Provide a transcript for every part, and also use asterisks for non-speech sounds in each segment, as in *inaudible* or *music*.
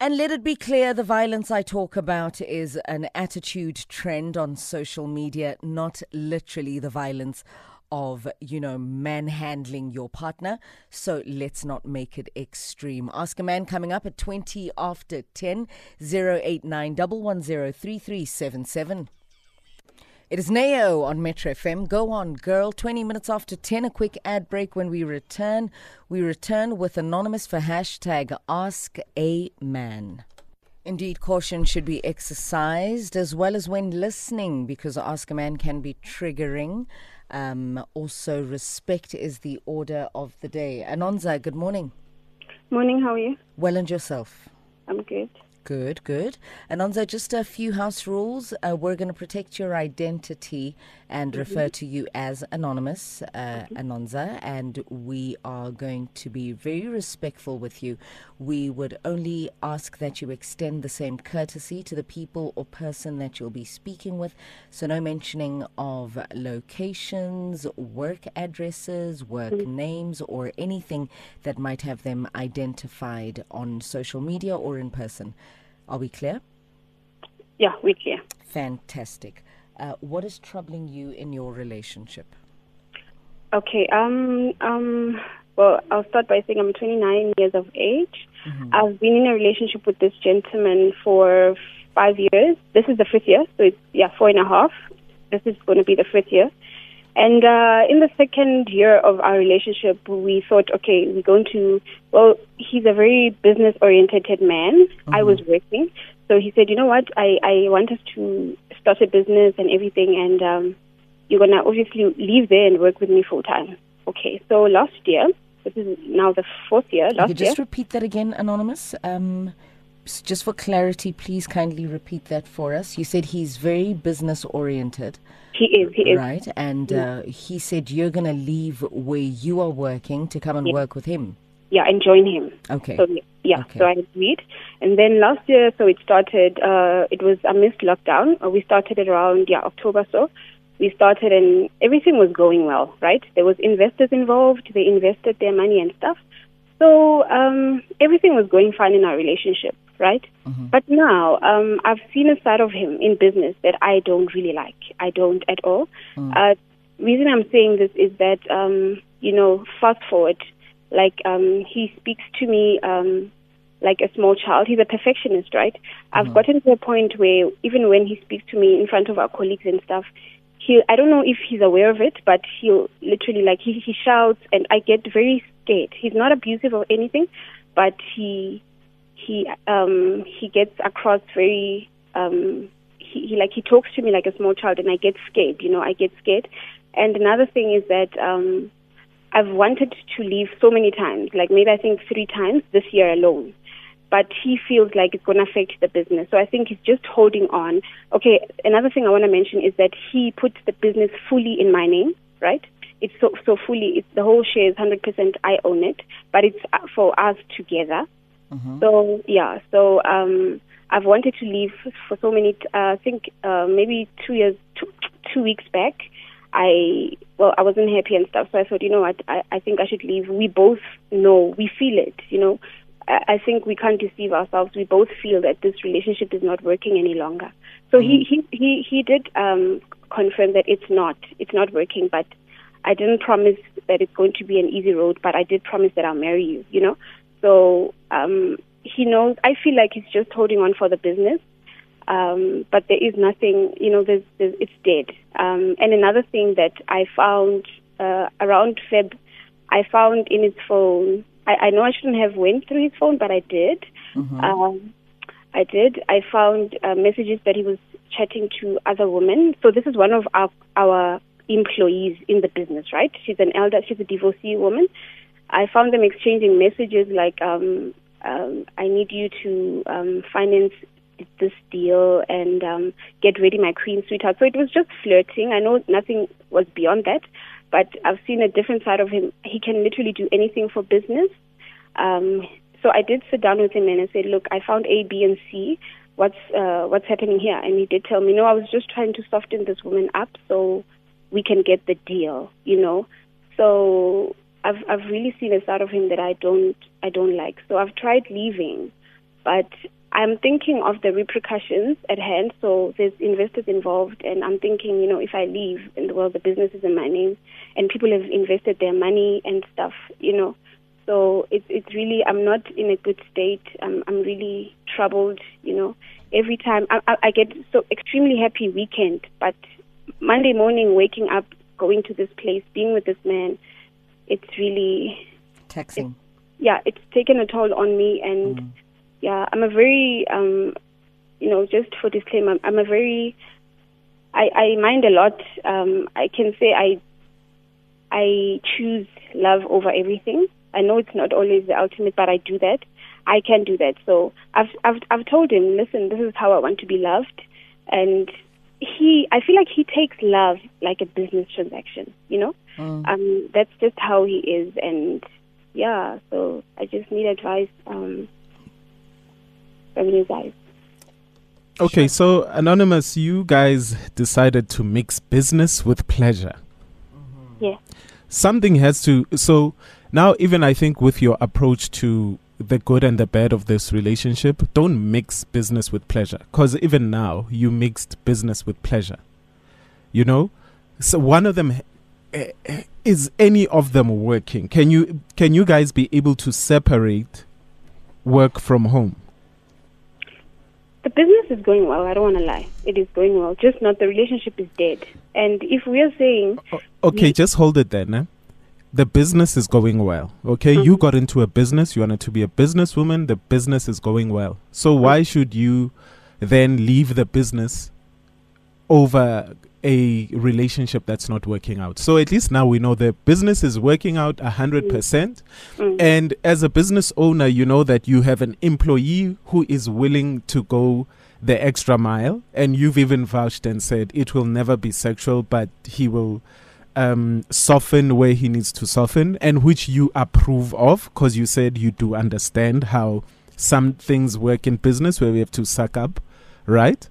And let it be clear the violence I talk about is an attitude trend on social media, not literally the violence of, you know, manhandling your partner. So let's not make it extreme. Ask a man coming up at 20 after 10 089 110 It is Neo on Metro FM. Go on, girl. 20 minutes after 10, a quick ad break when we return. We return with Anonymous for hashtag Ask a Man. Indeed, caution should be exercised as well as when listening because Ask a Man can be triggering. Um, also, respect is the order of the day. Anonza, good morning. Morning, how are you? Well, and yourself? I'm good. Good, good. And Anonza, just a few house rules. Uh, we're going to protect your identity and mm-hmm. refer to you as anonymous, uh, mm-hmm. Anonza, and we are going to be very respectful with you. We would only ask that you extend the same courtesy to the people or person that you'll be speaking with. So, no mentioning of locations, work addresses, work mm-hmm. names, or anything that might have them identified on social media or in person. Are we clear? Yeah, we're clear. Fantastic. Uh, what is troubling you in your relationship? Okay. Um. Um. Well, I'll start by saying I'm 29 years of age. Mm-hmm. I've been in a relationship with this gentleman for five years. This is the fifth year, so it's yeah, four and a half. This is going to be the fifth year. And uh, in the second year of our relationship, we thought, okay, we're going to. Well, he's a very business-oriented man. Mm-hmm. I was working, so he said, you know what? I I want us to start a business and everything, and um, you're gonna obviously leave there and work with me full time. Okay. So last year, this is now the fourth year. Last okay, just repeat that again, anonymous. Um, just for clarity, please kindly repeat that for us. You said he's very business oriented. He is. He is. Right. And uh, he said you're going to leave where you are working to come and yeah. work with him. Yeah, and join him. Okay. So, yeah, okay. so I agreed. And then last year, so it started, uh, it was amidst lockdown. Uh, we started it around, yeah, October so. We started and everything was going well, right? There was investors involved. They invested their money and stuff. So um, everything was going fine in our relationship right? Mm-hmm. But now um, I've seen a side of him in business that I don't really like. I don't at all. Mm. Uh, reason I'm saying this is that um, you know, fast forward, like um, he speaks to me um, like a small child. He's a perfectionist, right? I've mm-hmm. gotten to a point where even when he speaks to me in front of our colleagues and stuff, he I don't know if he's aware of it, but he'll literally like he, he shouts and I get very scared. He's not abusive or anything, but he he um he gets across very um he, he like he talks to me like a small child and I get scared, you know, I get scared. And another thing is that um I've wanted to leave so many times, like maybe I think three times this year alone. But he feels like it's going to affect the business. So I think he's just holding on. Okay, another thing I want to mention is that he puts the business fully in my name, right? It's so, so fully, it's the whole share is 100% I own it, but it's uh, for us together. Mm-hmm. So yeah, so um, I've wanted to leave for so many. Uh, I think uh, maybe two years, two, two weeks back. I well, I wasn't happy and stuff. So I thought, you know what, I, I think I should leave. We both know, we feel it. You know, I, I think we can't deceive ourselves. We both feel that this relationship is not working any longer. So mm-hmm. he he he he did um, confirm that it's not it's not working, but I didn't promise that it's going to be an easy road. But I did promise that I'll marry you. You know, so um, he knows. I feel like he's just holding on for the business, um, but there is nothing. You know, there's, there's it's dead. Um, and another thing that I found uh, around Feb, I found in his phone. I, I know I shouldn't have went through his phone, but I did. Mm-hmm. Um, I did. I found uh, messages that he was chatting to other women. So this is one of our our employees in the business, right? She's an elder. She's a divorcee woman. I found them exchanging messages like, um, um, I need you to um, finance this deal and um, get ready, my queen sweetheart. So it was just flirting. I know nothing was beyond that, but I've seen a different side of him. He can literally do anything for business. Um, so I did sit down with him and I said, look, I found A, B, and C. What's uh, what's happening here? And he did tell me, no, I was just trying to soften this woman up so we can get the deal, you know. So I've I've really seen a side of him that I don't I don't like. So I've tried leaving, but I'm thinking of the repercussions at hand. So there's investors involved, and I'm thinking, you know, if I leave the world, the business is in my name, and people have invested their money and stuff, you know. So it's it's really I'm not in a good state. I'm I'm really troubled, you know. Every time I, I, I get so extremely happy weekend, but Monday morning waking up, going to this place, being with this man, it's really taxing. yeah, it's taken a toll on me, and Mm. yeah, I'm a very, um, you know, just for disclaimer, I'm, I'm a very, I, I mind a lot. Um, I can say I, I choose love over everything. I know it's not always the ultimate, but I do that. I can do that. So I've, I've, I've told him, listen, this is how I want to be loved, and he, I feel like he takes love like a business transaction. You know, Mm. um, that's just how he is, and yeah. So I just need advice um, from you guys. Okay, so Anonymous, you guys decided to mix business with pleasure. Yeah. Something has to. So now, even I think with your approach to the good and the bad of this relationship, don't mix business with pleasure. Because even now, you mixed business with pleasure. You know? So one of them. Is any of them working? Can you can you guys be able to separate work from home? The business is going well. I don't want to lie. It is going well. Just not the relationship is dead. And if we are saying, O- Okay, just hold it then. Eh? The business is going well. Okay, you got into a business. You wanted to be a businesswoman. The business is going well. So why should you then leave the business over a relationship that's not working out? So at least now we know the business is working out a hundred percent. mm, And as a business owner, you know that you have an employee who is willing to go the extra mile, and you've even vouched and said it will never be sexual, but he will um, soften where he needs to soften, and which you approve of because you said you do understand how some things work in business where we have to suck up, right?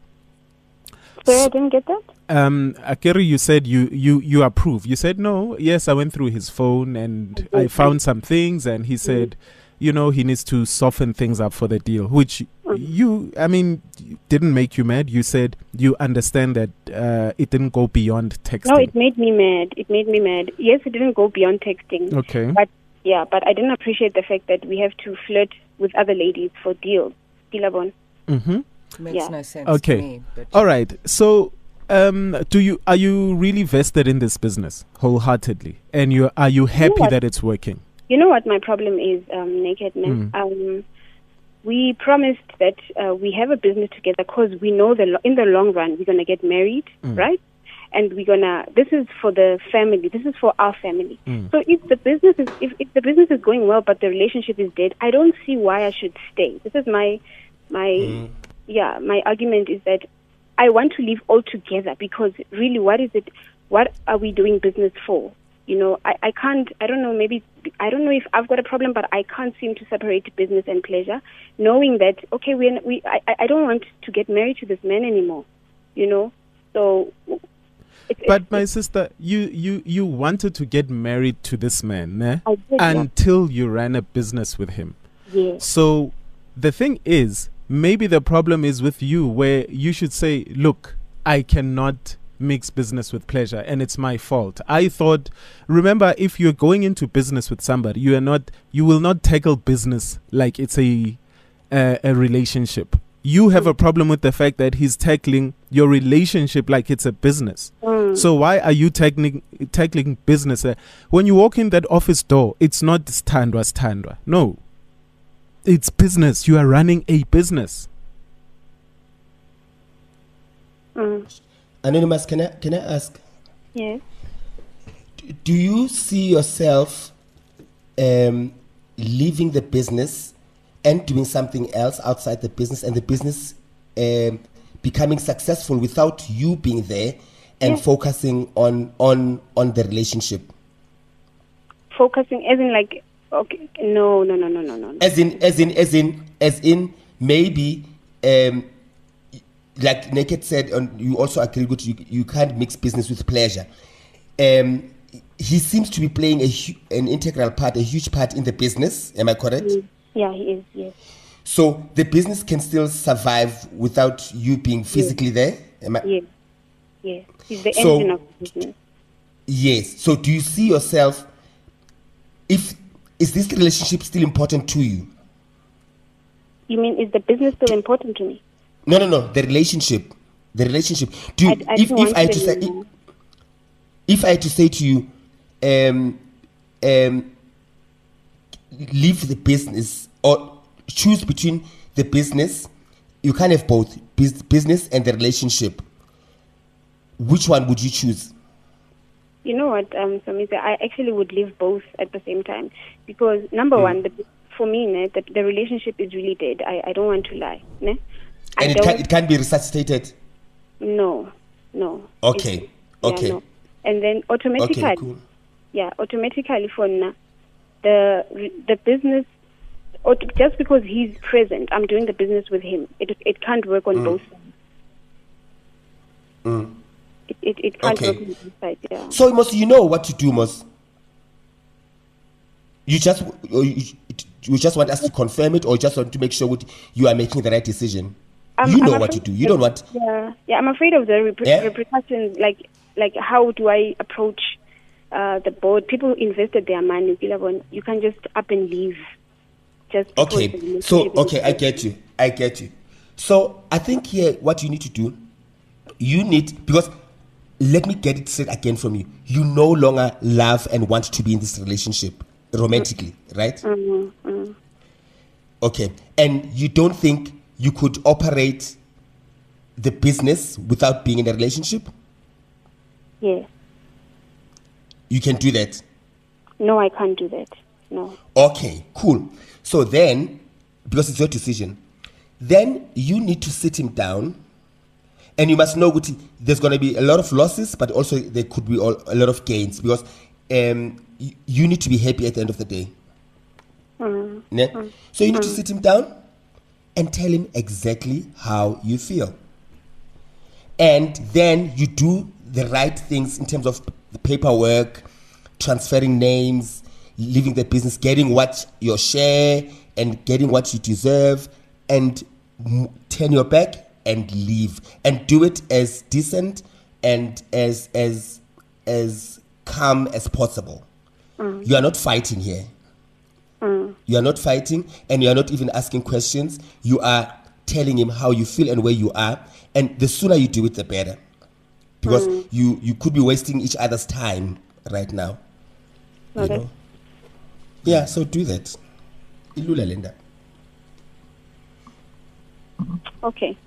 Sorry, I didn't get that. Um, Akiri, you said you, you, you approve. You said no. Yes, I went through his phone and I found some things, and he said, you know, he needs to soften things up for the deal. Which you, I mean, didn't make you mad. You said you understand that uh, it didn't go beyond texting. No, it made me mad. It made me mad. Yes, it didn't go beyond texting. okay. But yeah, but I didn't appreciate the fact that we have to flirt with other ladies for deals. Mm-hmm. Makes Yeah. no sense Okay. to me. But All right. So, um, do you are you really vested in this business wholeheartedly, and you are you happy what? that it's working? You know what my problem is, um, Naked Man? Mm. Um, we promised that uh, we have a business together because we know that lo- in the long run we're going to get married, Mm. right? And we're gonna. This is for the family. This is for our family. Mm. So if the business is if, if the business is going well, but the relationship is dead, I don't see why I should stay. This is my my yeah my argument is that I want to leave altogether because really, what is it? What are we doing business for? You know, I, I can't, I don't know, maybe, I don't know if I've got a problem, but I can't seem to separate business and pleasure, knowing that, okay, we, we I, I- don't want to get married to this man anymore, you know? So, it's, But it's, my sister, you you you wanted to get married to this man, eh? Did, yeah. until you ran a business with him. yes, So the thing is, maybe the problem is with you, where you should say, "Look, I cannot." mix business with pleasure and it's my fault i thought remember if you're going into business with somebody you are not you will not tackle business like it's a a, a relationship you have a problem with the fact that he's tackling your relationship like it's a business Mm. so why are you tackling tackling business? Uh, when you walk in that office door, it's not standwa standwa. No, it's business. You are running a business. Mm. Anonymous, can I can I ask? yes. Do you see yourself um, leaving the business and doing something else outside the business, and the business um, becoming successful without you being there and Yeah. focusing on on on the relationship? Focusing, as in, like, okay, no, no, no, no, no, no. As in, as in, as in, as in, maybe. Um, like Naked said, and you also agree with you, you can't mix business with pleasure. Um, he seems to be playing a hu- an integral part, a huge part in the business. Am I correct? Mm. Yeah, he is, yes. So the business can still survive without you being physically there. Am I- Yes. Yes. He's the So- engine of the business. Yes. So do you see yourself? If is this relationship still important to you? You mean is the business still important to me? No, no, no. The relationship. The relationship. Do you, I, I if if I had to say anymore. if I had to say to you, um, um, leave the business or choose between the business, you can't have both business and the relationship. Which one would you choose? You know what, um, Somizi, I actually would leave both at the same time because number Mm. one, the, for me, ne, the, the relationship is really dead. I, I don't want to lie. Ne? And it can it can be resuscitated. no, no. Okay, It's- yeah, okay. no. And then automatically, Okay, cool. yeah, automatically for now, the the business, auto, just because he's present, I'm doing the business with him. It it can't work Mm. on both sides. It, it, it can't Okay. work on. Yeah. So Mos, you know what to do, Mos. You just you, you just want us to confirm it, or just want to make sure what you are making the right decision. I'm- you know I'm what to do. You don't want. Yeah, yeah. I'm afraid of the repre- Yeah? repercussions. Like, like how do I approach uh, the board? People invested their money. You can just up and leave. Just Okay, so okay, I get you. I get you. So I think here, what you need to do, you need because let me get it said again from you. You no longer love and want to be in this relationship romantically, right? Mm-hmm, Okay, and you don't think you could operate the business without being in a relationship? Yeah. You can do that. No, I can't do that. No. Okay, cool. So then, because it's your decision, then you need to sit him down, and you must know what there's going to be a lot of losses, but also there could be all, a lot of gains because um, you, you need to be happy at the end of the day. Ne? So you need to sit him down and tell him exactly how you feel. And then you do the right things in terms of the paperwork, transferring names, leaving the business, getting what your share and getting what you deserve, and turn your back and leave. And do it as decent and as as as calm as possible. Mm. You are not fighting here. Mm. You are not fighting and you are not even asking questions. You are telling him how you feel and where you are. And the sooner you do it, the better. Because mm. you, you could be wasting each other's time right now. You Okay. know? Yeah, so do that. Ilula Linda. Okay.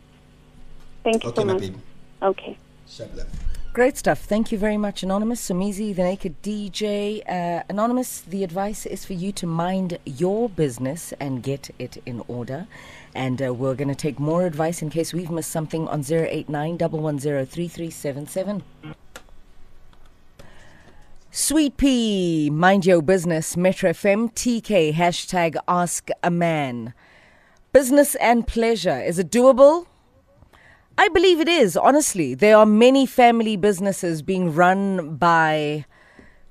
Thank you Okay, so much. baby. Okay. Shabla. Great stuff. Thank you very much, Anonymous. Somizi, the Naked DJ. Uh, Anonymous, the advice is for you to mind your business and get it in order. And uh, we're going to take more advice in case we've missed something on 089 110 Sweet Pea, mind your business, Metro FM, TK, hashtag ask a man. Business and pleasure, is it doable? I believe it is, honestly. There are many family businesses being run by,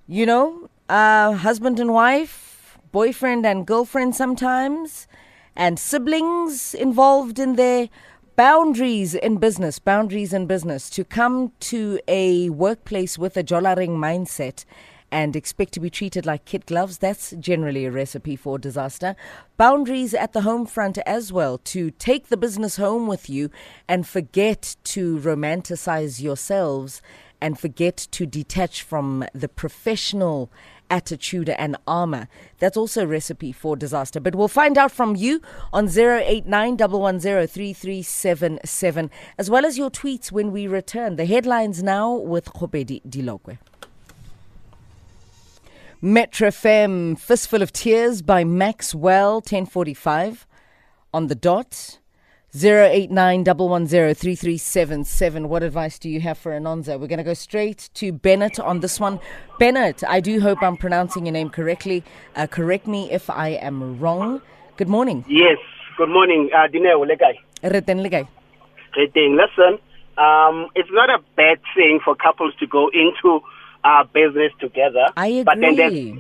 you know, uh, husband and wife, boyfriend and girlfriend sometimes, and siblings involved in their boundaries in business, boundaries in business. To come to a workplace with a Jolaring mindset and expect to be treated like kid gloves, that's generally a recipe for disaster. Boundaries at the home front as well, to take the business home with you and forget to romanticize yourselves and forget to detach from the professional attitude and armor. That's also a recipe for disaster. But we'll find out from you on 089 110 as well as your tweets when we return. The headlines now with Khopedi Dilokwe. Metro FM, Fistful of Tears by Maxwell, 1045 on the dot. 089 110 What advice do you have for Anonza? We're going to go straight to Bennett on this one. Bennett, I do hope I'm pronouncing your name correctly. Uh, correct me if I am wrong. Good morning. Yes. Good morning, uh, Dineo Legai. Reten thing. Listen, um, it's not a bad thing for couples to go into uh, business together. I But then there's,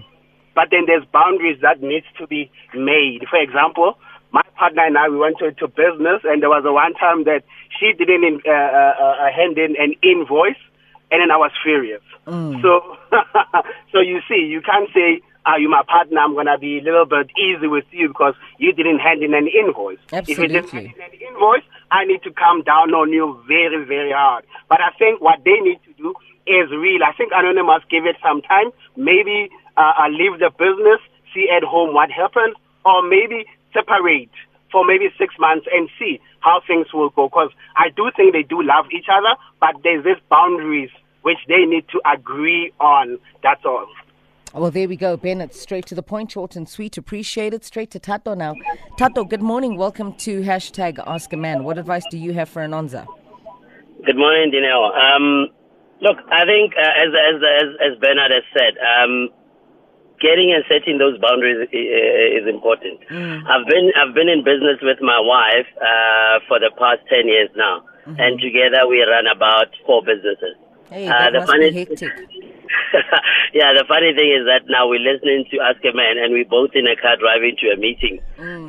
but then there's boundaries that needs to be made. For example, my partner and I we went to, to business, and there was a one time that she didn't uh, uh, uh, hand in an invoice, and then I was furious. Mm. So, *laughs* so you see, you can't say, "Are you my partner? I'm gonna be a little bit easy with you because you didn't hand in an invoice." Absolutely. If you didn't hand in an invoice, I need to come down on you very, very hard. But I think what they need to do is real. I think Anonymous give it some time. Maybe uh, leave the business, see at home what happens, or maybe separate for maybe six months and see how things will go. Because I do think they do love each other, but there's these boundaries which they need to agree on. That's all. Well, there we go, Bennett. Straight to the point, short and sweet. Appreciate it. Straight to Tato now. Tato, good morning. Welcome to hashtag Ask a Man. What advice do you have for Anonza? Good morning, Dineo. Um, look, I think uh, as, as as as Bernard has said, um, getting and setting those boundaries is important. I've been I've been in business with my wife uh, for the past ten years now, and together we run about four businesses. Hey, Uh, the funny- *laughs* yeah, the funny thing is that now we're listening to Ask a Man, and we're both in a car driving to a meeting,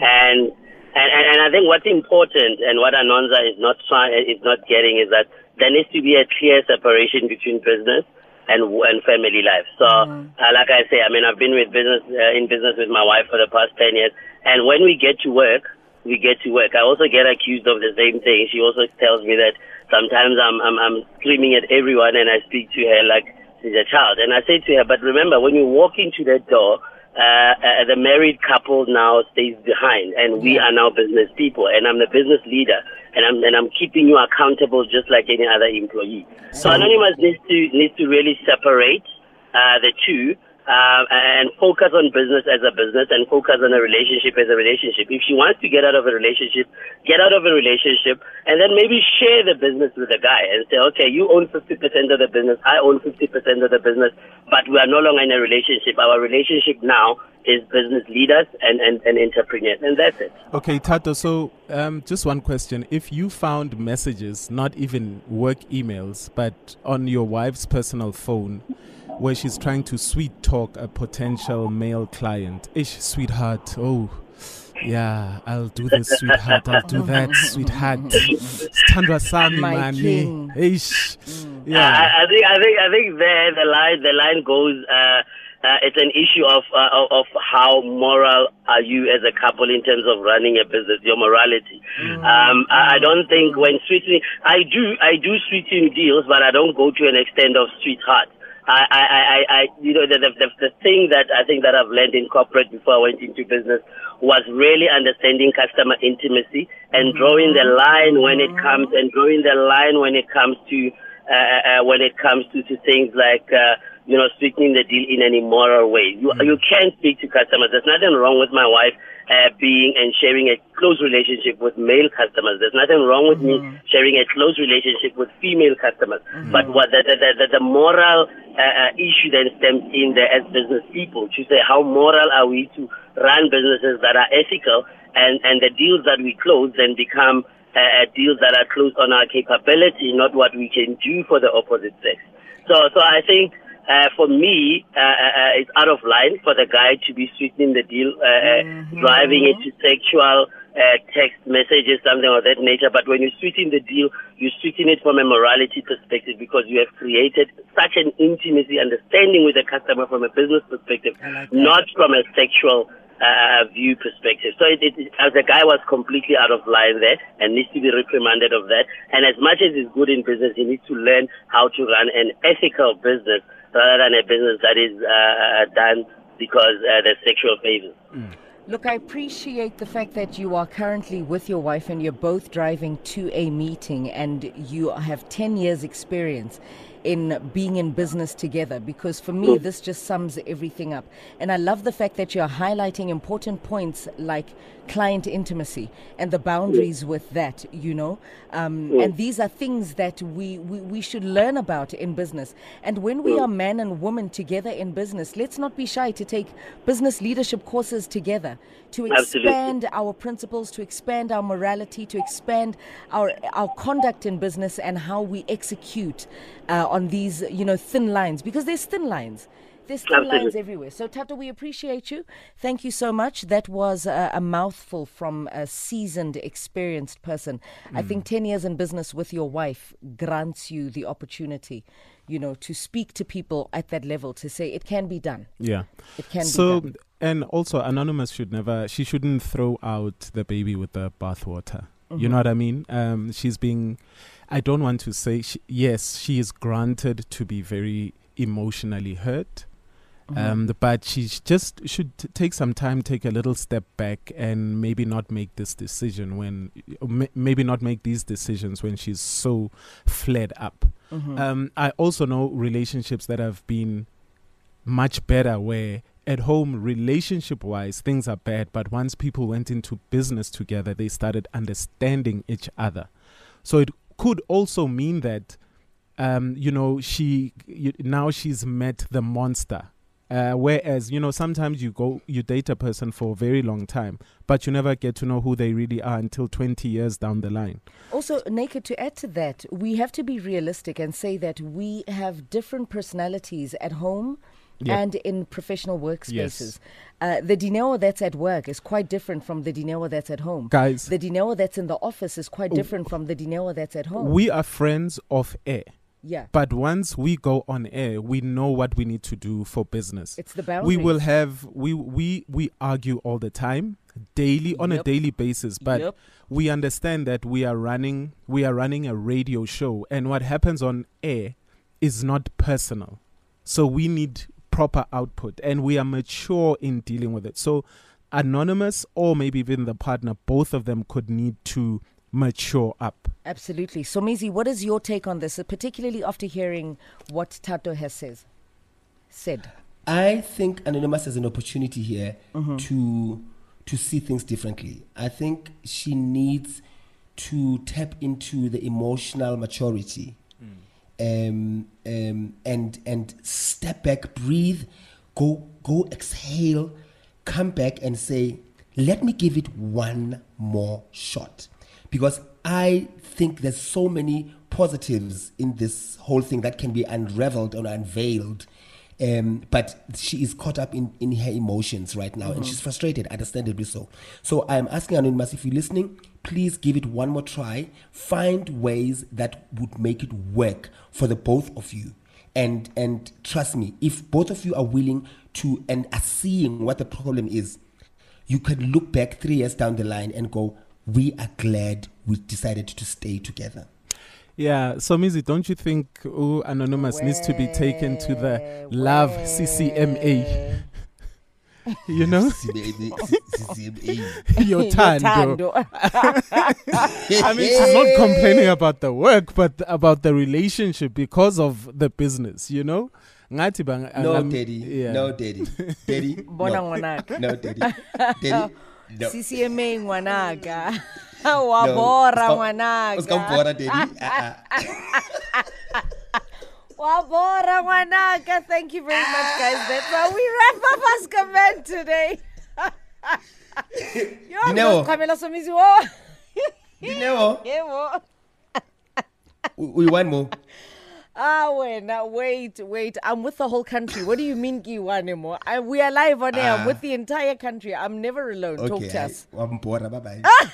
and. And, and, and I think what's important and what Anonza is not trying is not getting is that there needs to be a clear separation between business and and family life. So, uh, like I say, I mean, I've been with business uh, in business with my wife for the past ten years, and when we get to work, we get to work. I also get accused of the same thing. She also tells me that sometimes I'm I'm, I'm screaming at everyone, and I speak to her like she's a child. And I say to her, but remember, when you walk into that door, uh, uh, the married couple now stays behind, and we are now business people, and I'm the business leader, and I'm and I'm keeping you accountable just like any other employee. So, Anonymous needs to needs to really separate uh, the two. Uh, and focus on business as a business and focus on a relationship as a relationship. If she wants to get out of a relationship, get out of a relationship and then maybe share the business with the guy and say, okay, you own 50% of the business, I own 50% of the business, but we are no longer in a relationship. Our relationship now is business leaders and, and, and entrepreneurs, and that's it. Okay, Tato. So, um, just one question: If you found messages, not even work emails, but on your wife's personal phone, where she's trying to sweet talk a potential male client, ish, sweetheart, oh. Yeah, I'll do this, sweetheart. I'll do *laughs* that, sweetheart. *laughs* Standra Sami, My man. king. Ish. Uh, Yeah. I, I think I think I think there the line the line goes. Uh, uh, it's an issue of, uh, of of how moral are you as a couple in terms of running a business, your morality. Um, I, I don't think when sweetening, I do I do sweeten deals, but I don't go to an extent of sweetheart. I, I, I, I you know, the, the, the, the thing that I think that I've learned in corporate before I went into business was really understanding customer intimacy and drawing the line when it comes and drawing the line when it comes to uh, uh, when it comes to, to things like uh, you know sweetening the deal in an immoral way. You you can speak to customers. There's nothing wrong with my wife uh, being and sharing a close relationship with male customers. There's nothing wrong with me sharing a close relationship with female customers. But what the the, the, the, the moral uh, uh, issue then stems in there as business people to say how moral are we to run businesses that are ethical and and the deals that we close then become uh, uh, deals that are closed on our capability, not what we can do for the opposite sex. So, so I think uh, for me, uh, uh, uh, it's out of line for the guy to be sweetening the deal, uh, uh, driving it to sexual uh, text messages, something of that nature. But when you sweeten the deal, you sweeten it from a morality perspective because you have created such an intimacy, understanding with the customer from a business perspective, like not from a sexual uh, view perspective. So it, it, as the guy was completely out of line there and needs to be reprimanded of that. And as much as he's good in business, he needs to learn how to run an ethical business rather than a business that is uh, done because uh, there's sexual favors. Look, I appreciate the fact that you are currently with your wife and you're both driving to a meeting and you have 10 years' experience in being in business together because for me, this just sums everything up. And I love the fact that you're highlighting important points like client intimacy and the boundaries with that, you know. Um, and these are things that we, we, we should learn about in business. And when we are man and woman together in business, let's not be shy to take business leadership courses together to Absolutely. expand our principles, to expand our morality, to expand our our conduct in business and how we execute uh, on these, you know, thin lines because there's thin lines. There's thin lines everywhere. So, Tato, we appreciate you. Thank you so much. That was uh, a mouthful from a seasoned, experienced person. I think 10 years in business with your wife grants you the opportunity, you know, to speak to people at that level to say it can be done. Yeah. It can so, be done. and also, Anonymous should never, she shouldn't throw out the baby with the bathwater. Mm-hmm. You know what I mean? Um, she's being, I don't want to say, she, yes, she is granted to be very emotionally hurt. Mm-hmm. Um, but she just should t- take some time, take a little step back, and maybe not make this decision when, m- maybe not make these decisions when she's so flared up. Mm-hmm. Um, I also know relationships that have been much better where at home relationship wise things are bad but once people went into business together they started understanding each other. So it could also mean that um, you know she you, now she's met the monster. Uh, whereas you know sometimes you go you date a person for a very long time but you never get to know who they really are until 20 years down the line. Also, Naked, to add to that, we have to be realistic and say that we have different personalities at home Yeah. and in professional workspaces. Uh, the Dineo that's at work is quite different from the Dineo that's at home. guys The Dineo that's in the office is quite different from the Dineo that's at home. we are friends of air yeah. But once we go on air, we know what we need to do for business. It's the boundaries. we will have we we we argue all the time, daily on a daily basis. But Yep. we understand that we are running we are running a radio show, and what happens on air is not personal. So we need proper output, and we are mature in dealing with it. So anonymous or maybe even the partner, both of them could need to mature up. Absolutely. So, Mizi, what is your take on this, uh, particularly after hearing what Tato has says, said? I think Anonymous has an opportunity here to to see things differently. I think she needs to tap into the emotional maturity, um, um, and and step back, breathe, go go exhale, come back and say, let me give it one more shot, because I think there's so many positives in this whole thing that can be unraveled or unveiled. Um, but she is caught up in, in her emotions right now and she's frustrated, understandably so. So I'm asking Anonymous if you're listening, please give it one more try. Find ways that would make it work for the both of you. And and trust me, if both of you are willing to and are seeing what the problem is, you can look back three years down the line and go, We are glad we decided to stay together. Yeah, so Mizi, don't you think oh, Anonymous needs to be taken to the Love CCMA? You know, your time. Tando. *laughs* I mean, she's not complaining about the work, but about the relationship because of the business. You know, Ngathi bang- No, angam- daddy. yeah. No, daddy. Daddy. *laughs* Bona no. ngwanaka. no, daddy. Daddy. No. CCMA ngwanaka. No. Wabora Uska- uska ngwanaka. mbora, daddy. *laughs* Ah, ah. Wabora. Thank you very much, guys. That's how we wrap up as comment today. *laughs* Dineo. Kamela Somizi, wo. Dineo, *laughs* Yebo. we want more. Ah, now wait, wait. I'm with the whole country. What do you mean, Kiwanemo? I, we are live on air. I'm Ah. with the entire country. I'm never alone. Talk Okay. to us. Wambora, bye bye. *laughs*